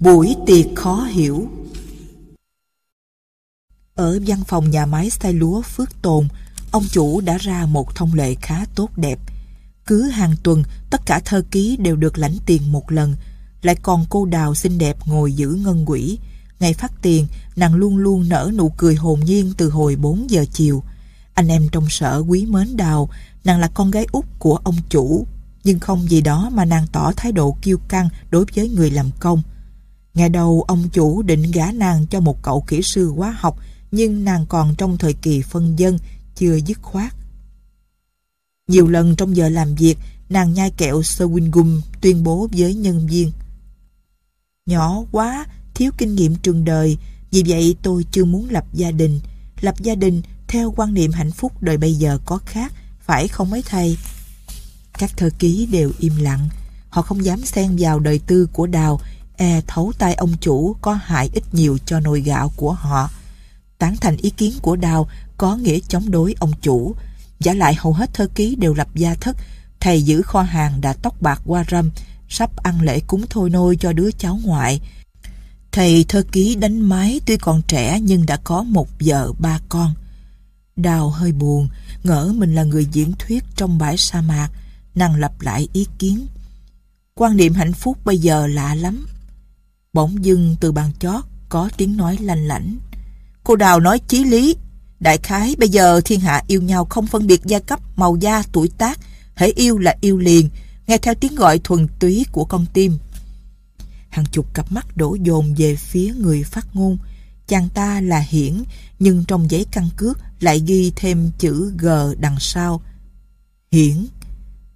Buổi tiệc khó hiểu Ở văn phòng nhà máy xay lúa Phước Tồn, ông chủ đã ra một thông lệ khá tốt đẹp. Cứ hàng tuần, tất cả thơ ký đều được lãnh tiền một lần, lại còn cô đào xinh đẹp ngồi giữ ngân quỹ. Ngày phát tiền, nàng luôn luôn nở nụ cười hồn nhiên từ hồi 4 giờ chiều. Anh em trong sở quý mến đào, nàng là con gái út của ông chủ, nhưng không gì đó mà nàng tỏ thái độ kiêu căng đối với người làm công. Ngày đầu ông chủ định gả nàng cho một cậu kỹ sư hóa học nhưng nàng còn trong thời kỳ phân dân, chưa dứt khoát. Nhiều lần trong giờ làm việc, nàng nhai kẹo Sewingum tuyên bố với nhân viên. Nhỏ quá, thiếu kinh nghiệm trường đời, vì vậy tôi chưa muốn lập gia đình. Lập gia đình theo quan niệm hạnh phúc đời bây giờ có khác, phải không mấy thầy? Các thơ ký đều im lặng, họ không dám xen vào đời tư của Đào, e thấu tay ông chủ có hại ít nhiều cho nồi gạo của họ. Tán thành ý kiến của Đào có nghĩa chống đối ông chủ. Giả lại hầu hết thơ ký đều lập gia thất, thầy giữ kho hàng đã tóc bạc qua râm, sắp ăn lễ cúng thôi nôi cho đứa cháu ngoại. Thầy thơ ký đánh máy tuy còn trẻ nhưng đã có một vợ ba con. Đào hơi buồn, ngỡ mình là người diễn thuyết trong bãi sa mạc, nàng lặp lại ý kiến. Quan niệm hạnh phúc bây giờ lạ lắm. Bỗng dưng từ bàn chót có tiếng nói lanh lảnh. Cô Đào nói chí lý. Đại khái bây giờ thiên hạ yêu nhau không phân biệt gia cấp, màu da, tuổi tác. Hãy yêu là yêu liền, nghe theo tiếng gọi thuần túy của con tim. Hàng chục cặp mắt đổ dồn về phía người phát ngôn. Chàng ta là Hiển, nhưng trong giấy căn cước lại ghi thêm chữ G đằng sau. Hiển.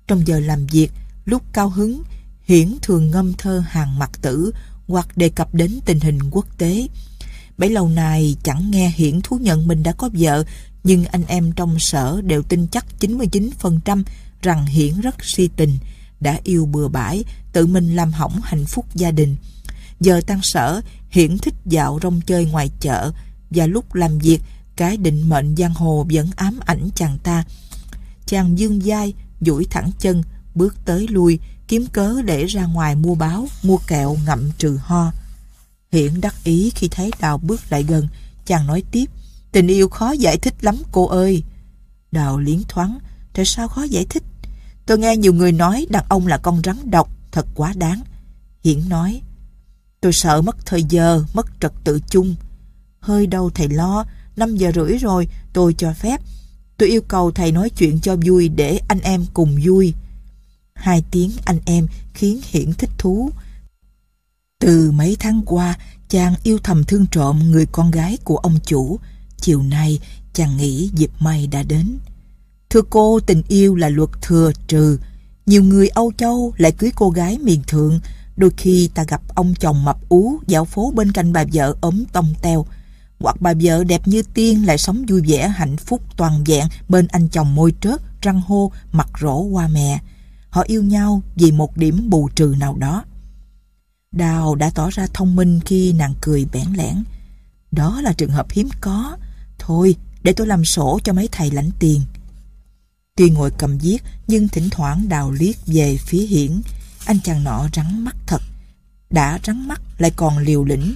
Trong giờ làm việc, lúc cao hứng, Hiển thường ngâm thơ hàng mặt tử hoặc đề cập đến tình hình quốc tế. Bấy lâu nay chẳng nghe Hiển thú nhận mình đã có vợ, nhưng anh em trong sở đều tin chắc 99% rằng Hiển rất si tình, đã yêu bừa bãi, tự mình làm hỏng hạnh phúc gia đình. Giờ tăng sở, Hiển thích dạo rong chơi ngoài chợ, và lúc làm việc, cái định mệnh giang hồ vẫn ám ảnh chàng ta. Chàng dương dai, duỗi thẳng chân, bước tới lui, kiếm cớ để ra ngoài mua báo, mua kẹo ngậm trừ ho. Hiển đắc ý khi thấy Đào bước lại gần, chàng nói tiếp, tình yêu khó giải thích lắm cô ơi. Đào liến thoáng, tại sao khó giải thích? Tôi nghe nhiều người nói đàn ông là con rắn độc, thật quá đáng. Hiển nói, tôi sợ mất thời giờ, mất trật tự chung. Hơi đâu thầy lo, 5 giờ rưỡi rồi, tôi cho phép. Tôi yêu cầu thầy nói chuyện cho vui để anh em cùng vui. Hai tiếng anh em khiến Hiển thích thú. Từ mấy tháng qua, chàng yêu thầm thương trộm người con gái của ông chủ. Chiều nay, chàng nghĩ dịp may đã đến. Thưa cô, tình yêu là luật thừa trừ. Nhiều người Âu Châu lại cưới cô gái miền thượng. Đôi khi ta gặp ông chồng mập ú dạo phố bên cạnh bà vợ ốm tông teo. Hoặc bà vợ đẹp như tiên lại sống vui vẻ hạnh phúc toàn vẹn bên anh chồng môi trớt, răng hô, mặt rỗ qua mẹ. Họ yêu nhau vì một điểm bù trừ nào đó. Đào đã tỏ ra thông minh khi nàng cười bẽn lẽn. Đó là trường hợp hiếm có. Thôi, để tôi làm sổ cho mấy thầy lãnh tiền. Tuy ngồi cầm viết, nhưng thỉnh thoảng đào liếc về phía hiển. Anh chàng nọ rắn mắt thật. Đã rắn mắt lại còn liều lĩnh.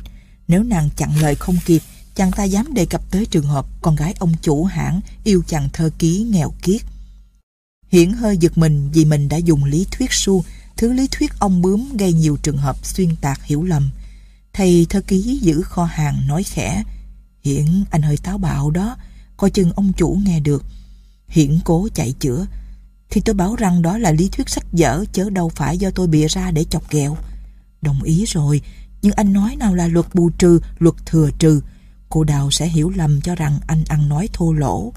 Nếu nàng chặn lời không kịp, chàng ta dám đề cập tới trường hợp con gái ông chủ hãng yêu chàng thơ ký nghèo kiết. Hiển hơi giật mình vì mình đã dùng lý thuyết su, thứ lý thuyết ông bướm gây nhiều trường hợp xuyên tạc hiểu lầm. Thầy thơ ký giữ kho hàng nói khẽ, Hiển anh hơi táo bạo đó, coi chừng ông chủ nghe được. Hiển cố chạy chữa, thì tôi bảo rằng đó là lý thuyết sách dở chớ đâu phải do tôi bịa ra để chọc ghẹo. Đồng ý rồi, nhưng anh nói nào là luật bù trừ, luật thừa trừ. Cô Đào sẽ hiểu lầm cho rằng anh ăn nói thô lỗ.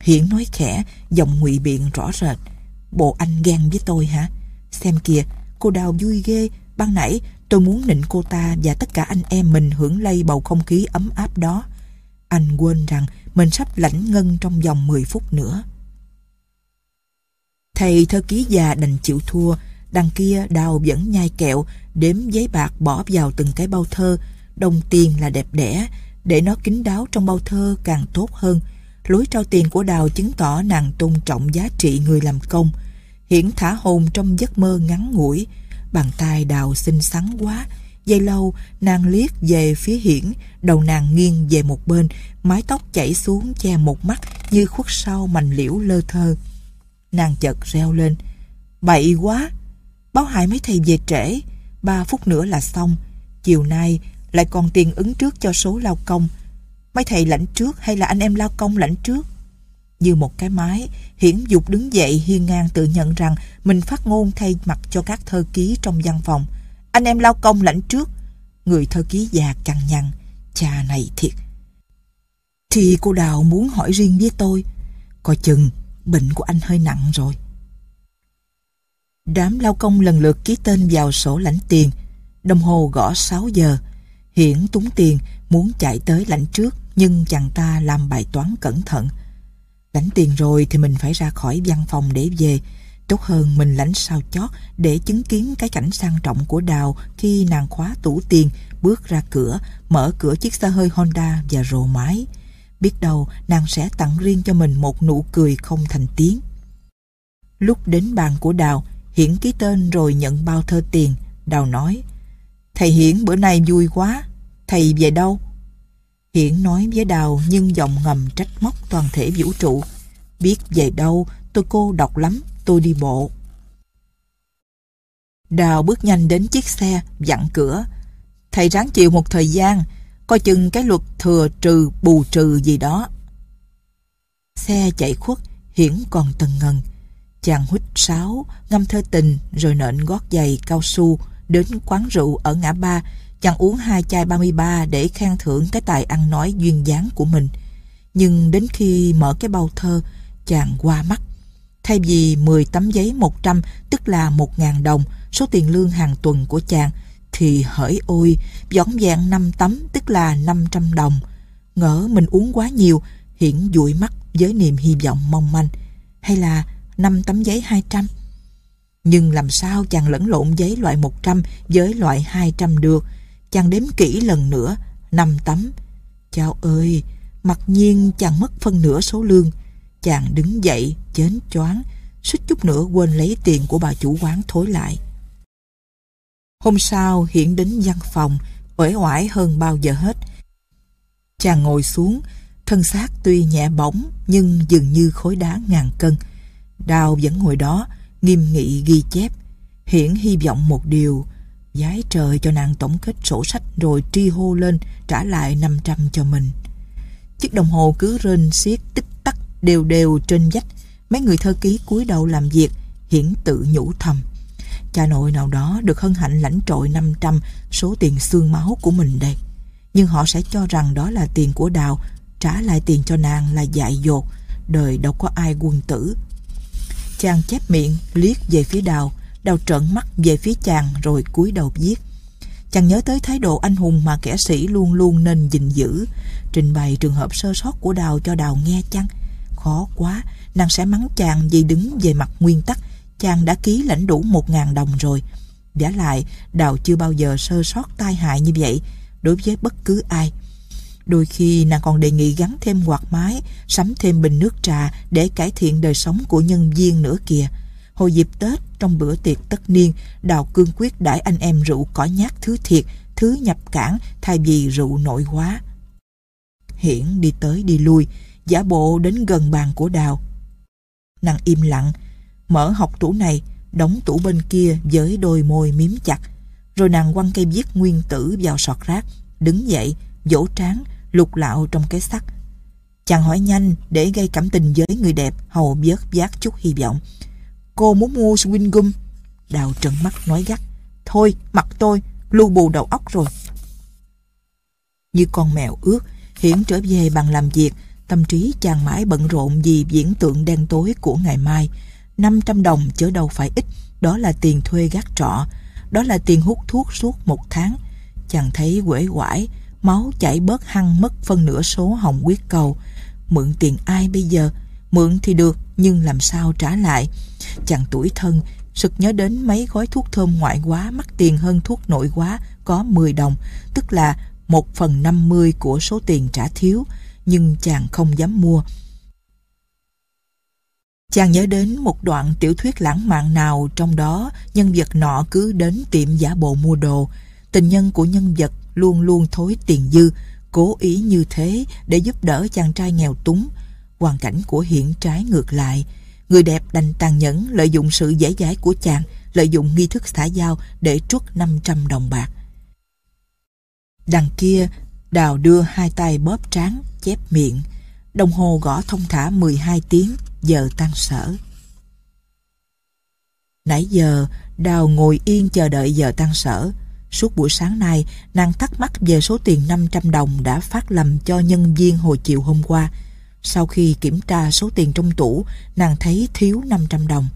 Hiển nói khẽ, giọng ngụy biện rõ rệt. Bộ anh ghen với tôi hả? Xem kìa, cô Đào vui ghê. Ban nãy tôi muốn nịnh cô ta và tất cả anh em mình hưởng lây bầu không khí ấm áp đó. Anh quên rằng mình sắp lãnh ngân trong vòng 10 phút nữa. Thầy thơ ký già đành chịu thua. Đằng kia Đào vẫn nhai kẹo, đếm giấy bạc bỏ vào từng cái bao thơ. Đồng tiền là đẹp đẽ, để nó kín đáo trong bao thơ càng tốt hơn. Lối trao tiền của Đào chứng tỏ nàng tôn trọng giá trị người làm công. Hiển thả hồn trong giấc mơ ngắn ngủi. Bàn tay Đào xinh xắn quá. dây lâu, nàng liếc về phía hiển, đầu nàng nghiêng về một bên, mái tóc chảy xuống che một mắt như khuất sau mành liễu lơ thơ. Nàng chợt reo lên. Bậy quá! Báo hại mấy thầy về trễ, ba phút nữa là xong. Chiều nay lại còn tiền ứng trước cho số lao công. Mấy thầy lãnh trước hay là anh em lao công lãnh trước? Như một cái máy, Hiển Dục đứng dậy hiên ngang tự nhận rằng mình phát ngôn thay mặt cho các thơ ký trong văn phòng. Anh em lao công lãnh trước. Người thơ ký già cằn nhằn. Cha này thiệt. Thì cô Đào muốn hỏi riêng với tôi. Coi chừng, bệnh của anh hơi nặng rồi. Đám lao công lần lượt ký tên vào sổ lãnh tiền. Đồng hồ gõ 6 giờ. Hiển túng tiền, muốn chạy tới lãnh trước, nhưng chàng ta làm bài toán cẩn thận. Lãnh tiền rồi thì mình phải ra khỏi văn phòng để về. Tốt hơn mình lãnh sao chót để chứng kiến cái cảnh sang trọng của Đào khi nàng khóa tủ tiền, bước ra cửa, mở cửa chiếc xe hơi Honda và rồ mái Biết đâu nàng sẽ tặng riêng cho mình một nụ cười không thành tiếng. Lúc đến bàn của Đào, Hiển ký tên rồi nhận bao thơ tiền. Đào nói, Thầy Hiển bữa nay vui quá, thầy về đâu? Hiển nói với Đào nhưng giọng ngầm trách móc toàn thể vũ trụ. Biết về đâu, tôi cô độc lắm, tôi đi bộ. Đào bước nhanh đến chiếc xe, dặn cửa. Thầy ráng chịu một thời gian, coi chừng cái luật thừa trừ bù trừ gì đó. Xe chạy khuất, Hiển còn tần ngần. Chàng hít sáo, ngâm thơ tình rồi nện gót giày cao su đến quán rượu ở ngã ba chàng uống hai chai 33 để khen thưởng cái tài ăn nói duyên dáng của mình. Nhưng đến khi mở cái bao thơ, chàng qua mắt. Thay vì 10 tấm giấy 100, tức là 1.000 đồng, số tiền lương hàng tuần của chàng, thì hỡi ôi, dõng dạng 5 tấm, tức là 500 đồng. Ngỡ mình uống quá nhiều, hiển dụi mắt với niềm hy vọng mong manh. Hay là 5 tấm giấy 200? Nhưng làm sao chàng lẫn lộn giấy loại 100 với loại 200 được? Chàng đếm kỹ lần nữa, năm tấm. Chào ơi, mặc nhiên chàng mất phân nửa số lương. Chàng đứng dậy, chến choáng, suýt chút nữa quên lấy tiền của bà chủ quán thối lại. Hôm sau, Hiển đến văn phòng, uể oải hơn bao giờ hết. Chàng ngồi xuống, thân xác tuy nhẹ bỏng nhưng dường như khối đá ngàn cân. Đào vẫn ngồi đó, nghiêm nghị ghi chép. Hiển hy vọng một điều, Giái trời cho nàng tổng kết sổ sách rồi tri hô lên trả lại 500 cho mình. Chiếc đồng hồ cứ rên xiết tích tắc đều đều trên vách. Mấy người thơ ký cúi đầu làm việc, hiển tự nhủ thầm. Cha nội nào đó được hân hạnh lãnh trội 500 số tiền xương máu của mình đây. Nhưng họ sẽ cho rằng đó là tiền của đào, trả lại tiền cho nàng là dại dột, đời đâu có ai quân tử. Chàng chép miệng, liếc về phía đào, Đào trợn mắt về phía chàng rồi cúi đầu viết. Chàng nhớ tới thái độ anh hùng mà kẻ sĩ luôn luôn nên gìn giữ. Trình bày trường hợp sơ sót của Đào cho Đào nghe chăng? Khó quá, nàng sẽ mắng chàng vì đứng về mặt nguyên tắc. Chàng đã ký lãnh đủ một ngàn đồng rồi. Giả lại, Đào chưa bao giờ sơ sót tai hại như vậy đối với bất cứ ai. Đôi khi nàng còn đề nghị gắn thêm quạt mái, sắm thêm bình nước trà để cải thiện đời sống của nhân viên nữa kìa. Hồi dịp Tết, trong bữa tiệc tất niên, Đào cương quyết đãi anh em rượu cỏ nhát thứ thiệt, thứ nhập cảng thay vì rượu nội hóa. Hiển đi tới đi lui, giả bộ đến gần bàn của Đào. Nàng im lặng, mở học tủ này, đóng tủ bên kia với đôi môi miếm chặt. Rồi nàng quăng cây viết nguyên tử vào sọt rác, đứng dậy, vỗ trán, lục lạo trong cái sắt. Chàng hỏi nhanh để gây cảm tình với người đẹp, hầu bớt giác chút hy vọng. Cô muốn mua swing gum. Đào trợn mắt nói gắt. Thôi, mặt tôi, lưu bù đầu óc rồi. Như con mèo ướt, Hiển trở về bằng làm việc, tâm trí chàng mãi bận rộn vì viễn tượng đen tối của ngày mai. 500 đồng chớ đâu phải ít, đó là tiền thuê gác trọ, đó là tiền hút thuốc suốt một tháng. Chàng thấy quể quải, máu chảy bớt hăng mất phân nửa số hồng quyết cầu. Mượn tiền ai bây giờ? Mượn thì được, nhưng làm sao trả lại? Chàng tuổi thân, sực nhớ đến mấy gói thuốc thơm ngoại quá mắc tiền hơn thuốc nội quá có 10 đồng, tức là 1 phần 50 của số tiền trả thiếu, nhưng chàng không dám mua. Chàng nhớ đến một đoạn tiểu thuyết lãng mạn nào trong đó nhân vật nọ cứ đến tiệm giả bộ mua đồ. Tình nhân của nhân vật luôn luôn thối tiền dư, cố ý như thế để giúp đỡ chàng trai nghèo túng. Hoàn cảnh của hiện trái ngược lại. Người đẹp đành tàn nhẫn lợi dụng sự dễ dãi của chàng, lợi dụng nghi thức xã giao để trút 500 đồng bạc. Đằng kia, Đào đưa hai tay bóp trán, chép miệng. Đồng hồ gõ thông thả 12 tiếng, giờ tan sở. Nãy giờ, Đào ngồi yên chờ đợi giờ tan sở. Suốt buổi sáng nay, nàng thắc mắc về số tiền 500 đồng đã phát lầm cho nhân viên hồi chiều hôm qua. Sau khi kiểm tra số tiền trong tủ, nàng thấy thiếu 500 đồng.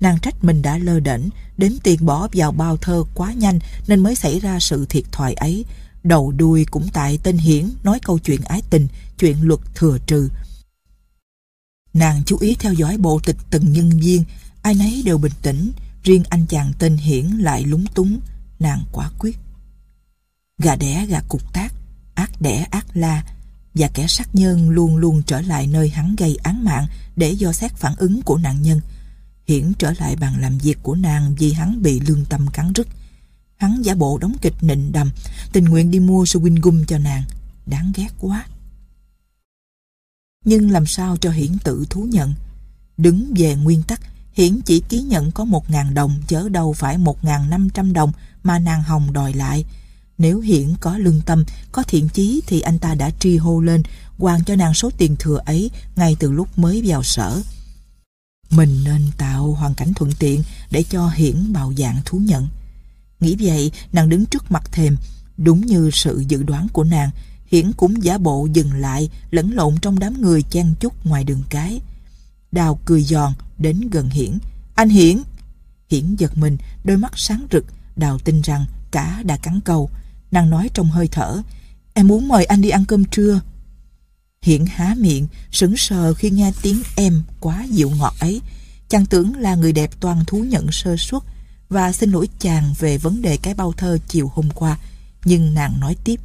Nàng trách mình đã lơ đễnh, đếm tiền bỏ vào bao thơ quá nhanh nên mới xảy ra sự thiệt thòi ấy. Đầu đuôi cũng tại tên Hiển nói câu chuyện ái tình, chuyện luật thừa trừ. Nàng chú ý theo dõi bộ tịch từng nhân viên, ai nấy đều bình tĩnh, riêng anh chàng tên Hiển lại lúng túng, nàng quả quyết. Gà đẻ gà cục tác, ác đẻ ác la, và kẻ sát nhân luôn luôn trở lại nơi hắn gây án mạng để do xét phản ứng của nạn nhân. Hiển trở lại bàn làm việc của nàng vì hắn bị lương tâm cắn rứt. Hắn giả bộ đóng kịch nịnh đầm, tình nguyện đi mua Swing gum cho nàng. Đáng ghét quá. Nhưng làm sao cho Hiển tự thú nhận? Đứng về nguyên tắc, Hiển chỉ ký nhận có 1.000 đồng, chớ đâu phải 1.500 đồng mà nàng Hồng đòi lại. Nếu Hiển có lương tâm, có thiện chí thì anh ta đã tri hô lên, hoàn cho nàng số tiền thừa ấy ngay từ lúc mới vào sở. Mình nên tạo hoàn cảnh thuận tiện để cho Hiển bào dạng thú nhận. Nghĩ vậy, nàng đứng trước mặt thềm, đúng như sự dự đoán của nàng, Hiển cũng giả bộ dừng lại, lẫn lộn trong đám người chen chúc ngoài đường cái. Đào cười giòn, đến gần Hiển. Anh Hiển! Hiển giật mình, đôi mắt sáng rực, Đào tin rằng cả đã cắn câu. Nàng nói trong hơi thở, em muốn mời anh đi ăn cơm trưa. Hiển há miệng, sững sờ khi nghe tiếng em quá dịu ngọt ấy. Chàng tưởng là người đẹp toàn thú nhận sơ suất và xin lỗi chàng về vấn đề cái bao thơ chiều hôm qua. Nhưng nàng nói tiếp,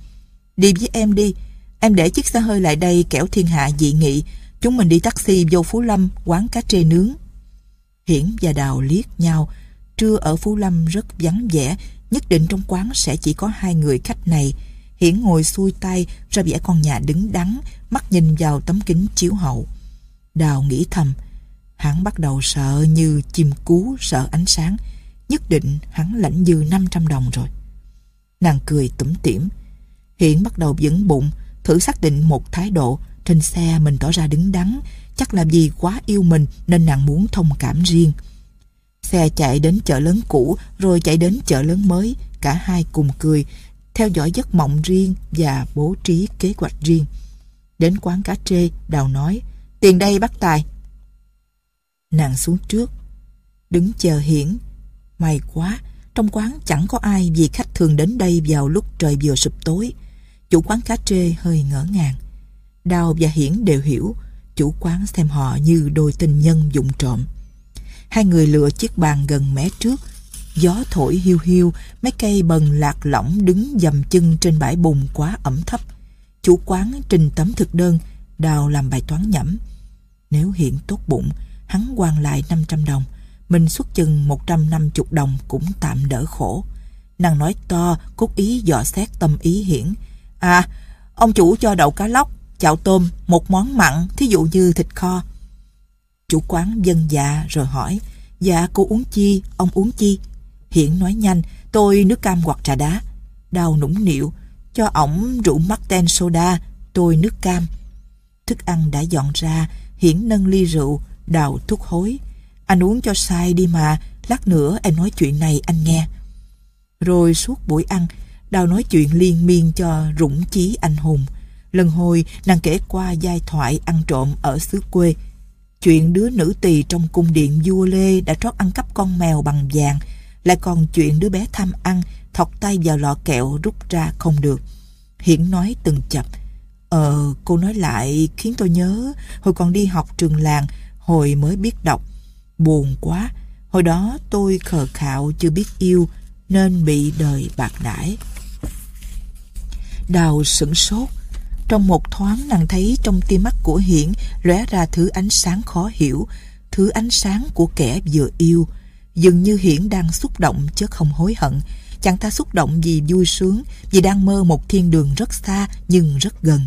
đi với em đi, em để chiếc xe hơi lại đây kẻo thiên hạ dị nghị, chúng mình đi taxi vô Phú Lâm, quán cá trê nướng. Hiển và Đào liếc nhau, trưa ở Phú Lâm rất vắng vẻ, nhất định trong quán sẽ chỉ có hai người khách này. Hiển ngồi xuôi tay ra vẻ con nhà đứng đắn, mắt nhìn vào tấm kính chiếu hậu. Đào nghĩ thầm, hắn bắt đầu sợ như chim cú sợ ánh sáng. Nhất định hắn lãnh dư 500 đồng rồi. Nàng cười tủm tỉm. Hiển bắt đầu vững bụng, thử xác định một thái độ. Trên xe mình tỏ ra đứng đắn, chắc là vì quá yêu mình nên nàng muốn thông cảm riêng. Xe chạy đến chợ lớn cũ rồi chạy đến chợ lớn mới, cả hai cùng cười, theo dõi giấc mộng riêng và bố trí kế hoạch riêng. Đến quán cá trê, Đào nói, tiền đây bắt tài. Nàng xuống trước, đứng chờ hiển. May quá, trong quán chẳng có ai vì khách thường đến đây vào lúc trời vừa sụp tối. Chủ quán cá trê hơi ngỡ ngàng. Đào và Hiển đều hiểu, chủ quán xem họ như đôi tình nhân dụng trộm. Hai người lựa chiếc bàn gần mé trước, gió thổi hiu hiu, mấy cây bần lạc lỏng đứng dầm chân trên bãi bùn quá ẩm thấp. Chủ quán trình tấm thực đơn, đào làm bài toán nhẩm. Nếu hiện tốt bụng, hắn quan lại 500 đồng, mình xuất chừng 150 đồng cũng tạm đỡ khổ. Nàng nói to, cốt ý dò xét tâm ý hiển. À, ông chủ cho đậu cá lóc, chạo tôm, một món mặn, thí dụ như thịt kho. Chủ quán dân dạ rồi hỏi, dạ cô uống chi, ông uống chi? Hiển nói nhanh, tôi nước cam hoặc trà đá. Đau nũng nịu, cho ổng rượu Marten soda, tôi nước cam. Thức ăn đã dọn ra, Hiển nâng ly rượu, đào thúc hối. Anh uống cho sai đi mà, lát nữa em nói chuyện này anh nghe. Rồi suốt buổi ăn, Đào nói chuyện liên miên cho rủng chí anh hùng. Lần hồi nàng kể qua giai thoại ăn trộm ở xứ quê. Chuyện đứa nữ tỳ trong cung điện vua Lê đã trót ăn cắp con mèo bằng vàng, lại còn chuyện đứa bé tham ăn, thọc tay vào lọ kẹo rút ra không được. Hiển nói từng chập. Ờ, cô nói lại khiến tôi nhớ hồi còn đi học trường làng, hồi mới biết đọc. Buồn quá, hồi đó tôi khờ khạo chưa biết yêu nên bị đời bạc đãi. Đào sửng sốt. Trong một thoáng nàng thấy trong tia mắt của Hiển lóe ra thứ ánh sáng khó hiểu, thứ ánh sáng của kẻ vừa yêu. Dường như Hiển đang xúc động chứ không hối hận, chàng ta xúc động vì vui sướng, vì đang mơ một thiên đường rất xa nhưng rất gần.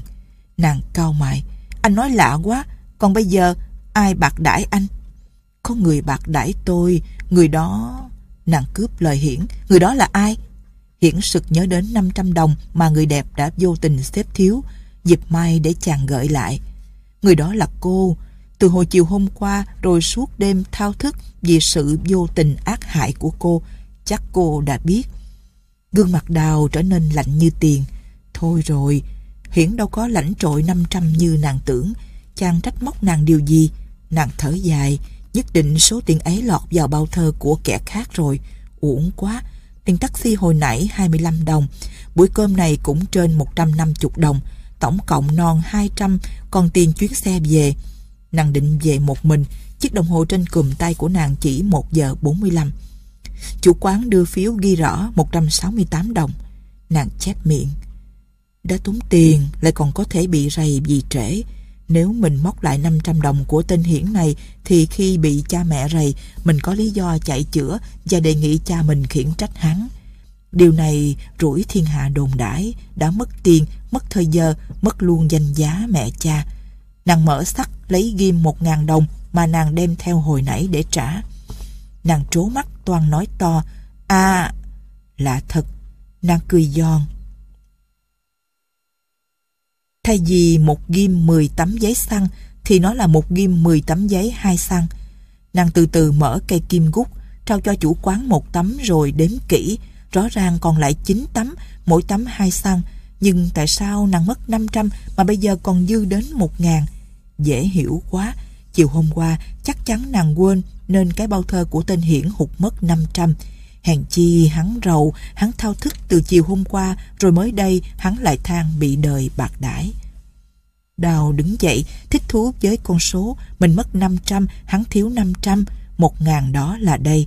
Nàng cao mại, anh nói lạ quá, còn bây giờ ai bạc đãi anh? Có người bạc đãi tôi, người đó... Nàng cướp lời Hiển, người đó là ai? Hiển sực nhớ đến 500 đồng mà người đẹp đã vô tình xếp thiếu, dịp mai để chàng gợi lại. Người đó là cô, từ hồi chiều hôm qua rồi suốt đêm thao thức vì sự vô tình ác hại của cô, chắc cô đã biết. Gương mặt đào trở nên lạnh như tiền. Thôi rồi, Hiển đâu có lãnh trội 500 như nàng tưởng, chàng trách móc nàng điều gì. Nàng thở dài, nhất định số tiền ấy lọt vào bao thơ của kẻ khác rồi. Uổng quá, tiền taxi hồi nãy 25 đồng, buổi cơm này cũng trên 150 đồng, tổng cộng non 200, còn tiền chuyến xe về. Nàng định về một mình, chiếc đồng hồ trên cùm tay của nàng chỉ 1 giờ 45. Chủ quán đưa phiếu ghi rõ 168 đồng. Nàng chép miệng. Đã tốn tiền lại còn có thể bị rầy vì trễ. Nếu mình móc lại 500 đồng của tên hiển này thì khi bị cha mẹ rầy mình có lý do chạy chữa và đề nghị cha mình khiển trách hắn. Điều này rủi thiên hạ đồn đãi đã mất tiền, mất thời giờ, mất luôn danh giá mẹ cha. Nàng mở sắt lấy ghim một ngàn đồng mà nàng đem theo hồi nãy để trả. Nàng trố mắt toan nói to, À, là thật, nàng cười giòn. Thay vì một ghim 10 tấm giấy xăng thì nó là một ghim 10 tấm giấy hai xăng. Nàng từ từ mở cây kim gút, trao cho chủ quán một tấm rồi đếm kỹ, rõ ràng còn lại 9 tấm, mỗi tấm hai xăng. Nhưng tại sao nàng mất 500 mà bây giờ còn dư đến 1.000? Dễ hiểu quá, chiều hôm qua chắc chắn nàng quên nên cái bao thơ của tên Hiển hụt mất 500. Hèn chi hắn rầu, hắn thao thức từ chiều hôm qua rồi mới đây hắn lại than bị đời bạc đãi. Đào đứng dậy, thích thú với con số, mình mất 500, hắn thiếu 500, 1.000 đó là đây.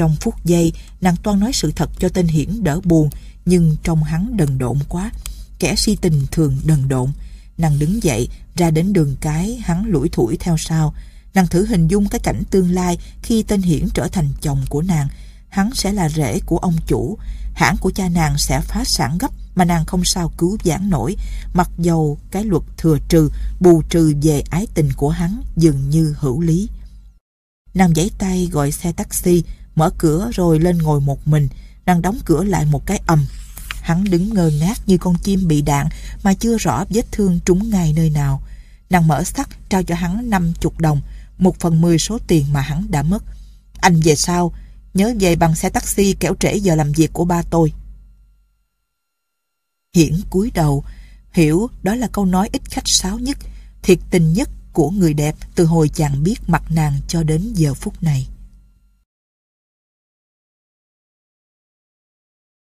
Trong phút giây, nàng toan nói sự thật cho tên Hiển đỡ buồn, nhưng trong hắn đần độn quá. Kẻ si tình thường đần độn. Nàng đứng dậy, ra đến đường cái, hắn lủi thủi theo sau. Nàng thử hình dung cái cảnh tương lai khi tên Hiển trở thành chồng của nàng. Hắn sẽ là rể của ông chủ. Hãng của cha nàng sẽ phá sản gấp mà nàng không sao cứu vãn nổi. Mặc dầu cái luật thừa trừ, bù trừ về ái tình của hắn dường như hữu lý. Nàng giãy tay gọi xe taxi, mở cửa rồi lên ngồi một mình. Nàng đóng cửa lại một cái ầm Hắn đứng ngơ ngác như con chim bị đạn mà chưa rõ vết thương trúng ngay nơi nào. Nàng mở sắt trao cho hắn 50 đồng, một phần mười số tiền mà hắn đã mất. Anh về sau, nhớ về bằng xe taxi kéo trễ giờ làm việc của ba tôi. Hiển cúi đầu, hiểu đó là câu nói ít khách sáo nhất, thiệt tình nhất của người đẹp từ hồi chàng biết mặt nàng cho đến giờ phút này.